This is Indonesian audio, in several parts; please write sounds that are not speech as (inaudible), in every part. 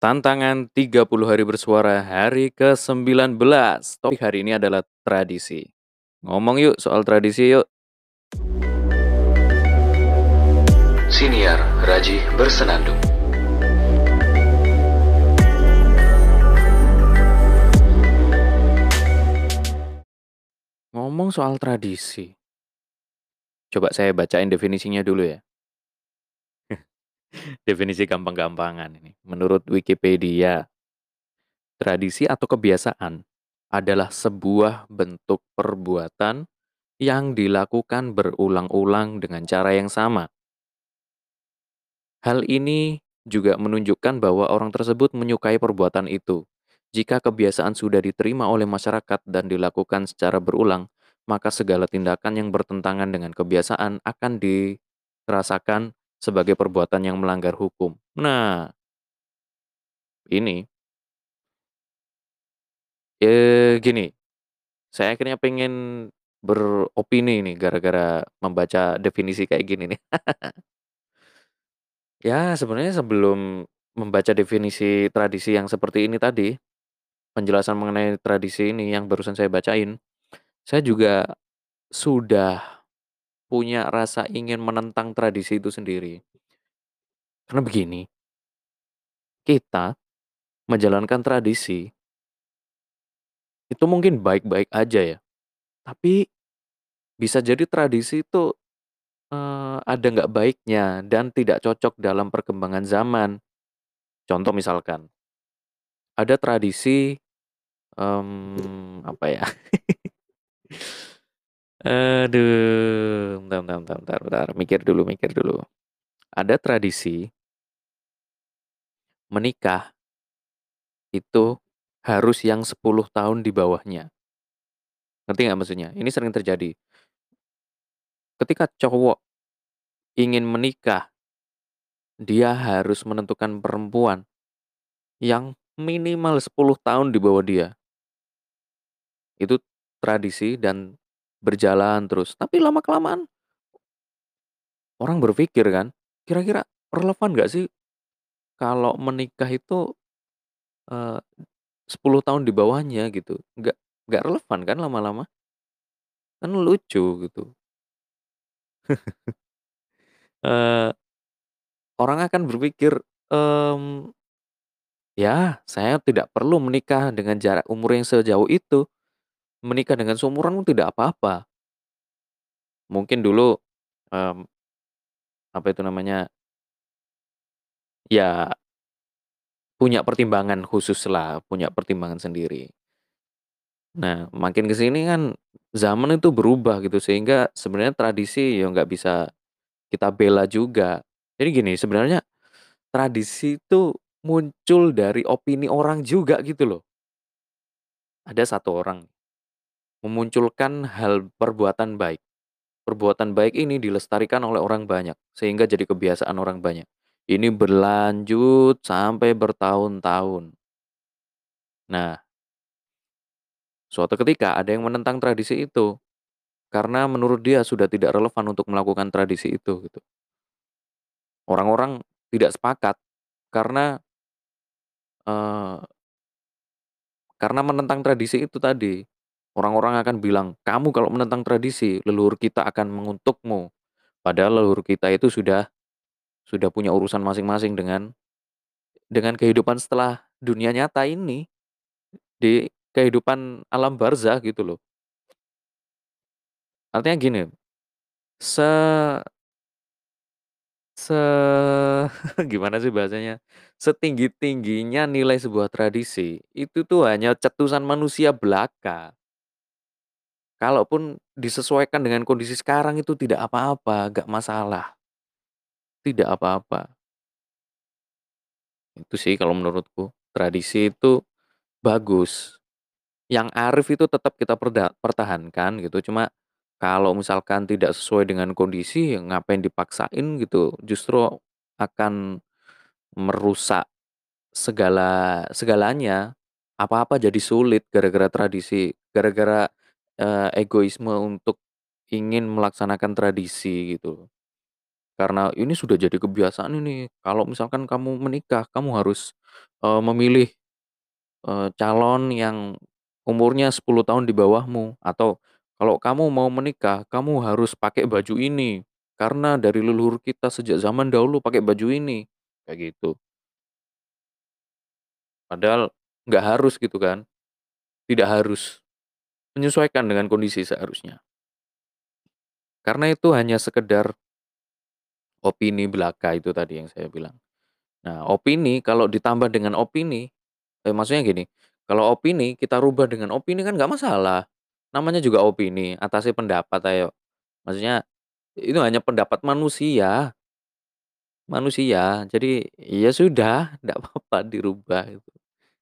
Tantangan 30 hari bersuara hari ke-19. Topik hari ini adalah tradisi. Ngomong yuk soal tradisi yuk. Siniar Raji Bersenandung. Ngomong soal tradisi. Coba saya bacain definisinya dulu ya. (laughs) Definisi gampang-gampangan ini. Menurut Wikipedia, tradisi atau kebiasaan adalah sebuah bentuk perbuatan yang dilakukan berulang-ulang dengan cara yang sama. Hal ini juga menunjukkan bahwa orang tersebut menyukai perbuatan itu. Jika kebiasaan sudah diterima oleh masyarakat dan dilakukan secara berulang, maka segala tindakan yang bertentangan dengan kebiasaan akan dirasakan sebagai perbuatan yang melanggar hukum. Nah, ini eh gini, saya akhirnya pengen beropini nih gara-gara membaca definisi kayak gini nih. (laughs) ya, sebenarnya sebelum membaca definisi tradisi yang seperti ini tadi, penjelasan mengenai tradisi ini yang barusan saya bacain, saya juga sudah punya rasa ingin menentang tradisi itu sendiri. Karena begini, kita menjalankan tradisi itu mungkin baik-baik aja ya. Tapi bisa jadi tradisi itu eh, ada nggak baiknya dan tidak cocok dalam perkembangan zaman. Contoh misalkan, ada tradisi em, apa ya? (laughs) Aduh, bentar, bentar, bentar, bentar, bentar. Mikir dulu, mikir dulu. Ada tradisi menikah itu harus yang 10 tahun di bawahnya. Ngerti nggak maksudnya? Ini sering terjadi. Ketika cowok ingin menikah, dia harus menentukan perempuan yang minimal 10 tahun di bawah dia. Itu tradisi dan berjalan terus. Tapi lama-kelamaan orang berpikir kan, kira-kira relevan nggak sih kalau menikah itu eh, 10 tahun di bawahnya gitu? Nggak nggak relevan kan lama-lama? Kan lucu gitu. (laughs) Eh, orang akan berpikir, mmm, ya saya tidak perlu menikah dengan jarak umur yang sejauh itu. Menikah dengan seumuran tidak apa-apa. Mungkin dulu, mmm, apa itu namanya ya punya pertimbangan khusus lah, punya pertimbangan sendiri. Nah, makin ke sini kan zaman itu berubah gitu, sehingga sebenarnya tradisi ya nggak bisa kita bela juga. Jadi gini, sebenarnya tradisi itu muncul dari opini orang juga gitu loh. Ada satu orang memunculkan hal perbuatan baik. Perbuatan baik ini dilestarikan oleh orang banyak, sehingga jadi kebiasaan orang banyak. Ini berlanjut sampai bertahun-tahun. Nah, suatu ketika ada yang menentang tradisi itu, karena menurut dia sudah tidak relevan untuk melakukan tradisi itu gitu. Orang-orang tidak sepakat karena eee, karena menentang tradisi itu tadi. Orang-orang akan bilang, "Kamu kalau menentang tradisi, leluhur kita akan mengutukmu." Padahal leluhur kita itu sudah sudah punya urusan masing-masing dengan dengan kehidupan setelah dunia nyata ini, di kehidupan alam barzah gitu loh. Artinya gini, se se (laughs) gimana sih bahasanya, setinggi-tingginya nilai sebuah tradisi, itu tuh hanya cetusan manusia belaka. Kalaupun disesuaikan dengan kondisi sekarang itu tidak apa-apa, nggak masalah, tidak apa-apa. Itu sih kalau menurutku, tradisi itu bagus. Yang arif itu tetap kita perda pertahankan gitu, cuma kalau misalkan tidak sesuai dengan kondisi, ya ngapain dipaksain gitu, justru akan merusak segala segalanya. Apa-apa jadi sulit gara-gara tradisi, gara-gara, eee, egoisme untuk ingin melaksanakan tradisi gitu. Karena ini sudah jadi kebiasaan ini, kalau misalkan kamu menikah, kamu harus memilih, calon yang umurnya 10 tahun di bawahmu. Atau kalau kamu mau menikah, kamu harus pakai baju ini, karena dari leluhur kita sejak zaman dahulu pakai baju ini, kayak gitu. Padahal nggak harus gitu kan, tidak harus, menyesuaikan dengan kondisi seharusnya. Karena itu hanya sekedar opini belaka itu tadi yang saya bilang. Nah, opini kalau ditambah dengan opini, eh, maksudnya gini, kalau opini kita rubah dengan opini kan nggak masalah, namanya juga opini, atasnya pendapat ayo. Maksudnya itu hanya pendapat manusia manusia, jadi ya sudah, (laughs) nggak apa-apa dirubah itu,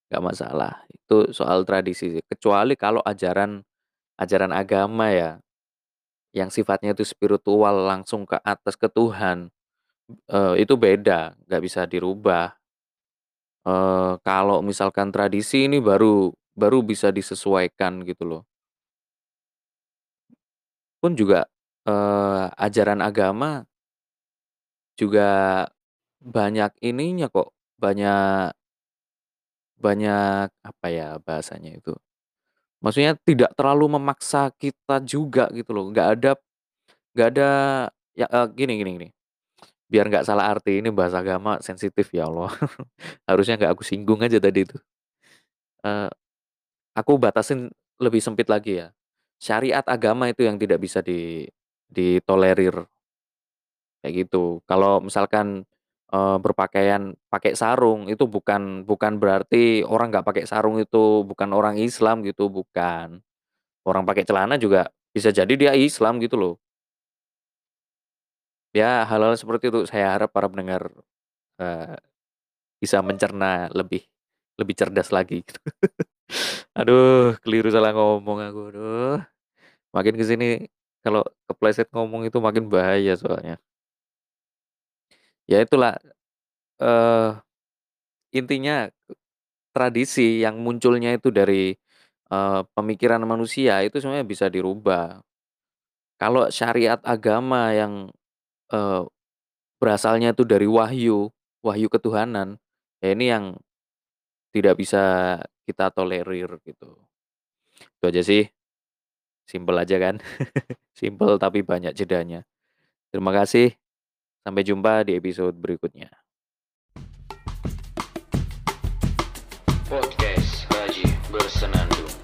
nggak masalah. Itu soal tradisi kecuali kalau ajaran ajaran agama ya, yang sifatnya itu spiritual langsung ke atas, ke Tuhan, eee, itu beda, nggak bisa dirubah. Eee, kalau misalkan tradisi ini baru baru bisa disesuaikan gitu loh. Pun juga, eee, ajaran agama juga banyak ininya kok, banyak banyak apa ya bahasanya itu, maksudnya tidak terlalu memaksa kita juga gitu loh, nggak ada nggak ada ya, eee, gini gini gini, biar nggak salah arti ini bahasa agama sensitif ya Allah, (laughs) harusnya nggak aku singgung aja tadi itu. Eee, aku batasin lebih sempit lagi ya, syariat agama itu yang tidak bisa di ditolerir. Kayak gitu. Kalau misalkan, eee, berpakaian pakai sarung itu bukan bukan berarti orang nggak pakai sarung itu bukan orang Islam gitu, bukan. Orang pakai celana juga bisa jadi dia Islam gitu loh. Ya hal-hal seperti itu saya harap para pendengar, eee, bisa mencerna lebih lebih cerdas lagi gitu. (laughs) Aduh keliru salah ngomong aku, aduh. Makin ke sini kalau kepleset ngomong itu makin bahaya soalnya. Ya itulah, eee, intinya tradisi yang munculnya itu dari, eee, pemikiran manusia itu sebenarnya bisa dirubah. Kalau syariat agama yang, eee, berasalnya itu dari wahyu, wahyu ketuhanan, ya ini yang tidak bisa kita tolerir gitu. Itu aja sih, simpel aja kan, (laughs) simpel tapi banyak jedanya. Terima kasih, sampai jumpa di episode berikutnya. Podcast Raji Bersenandung.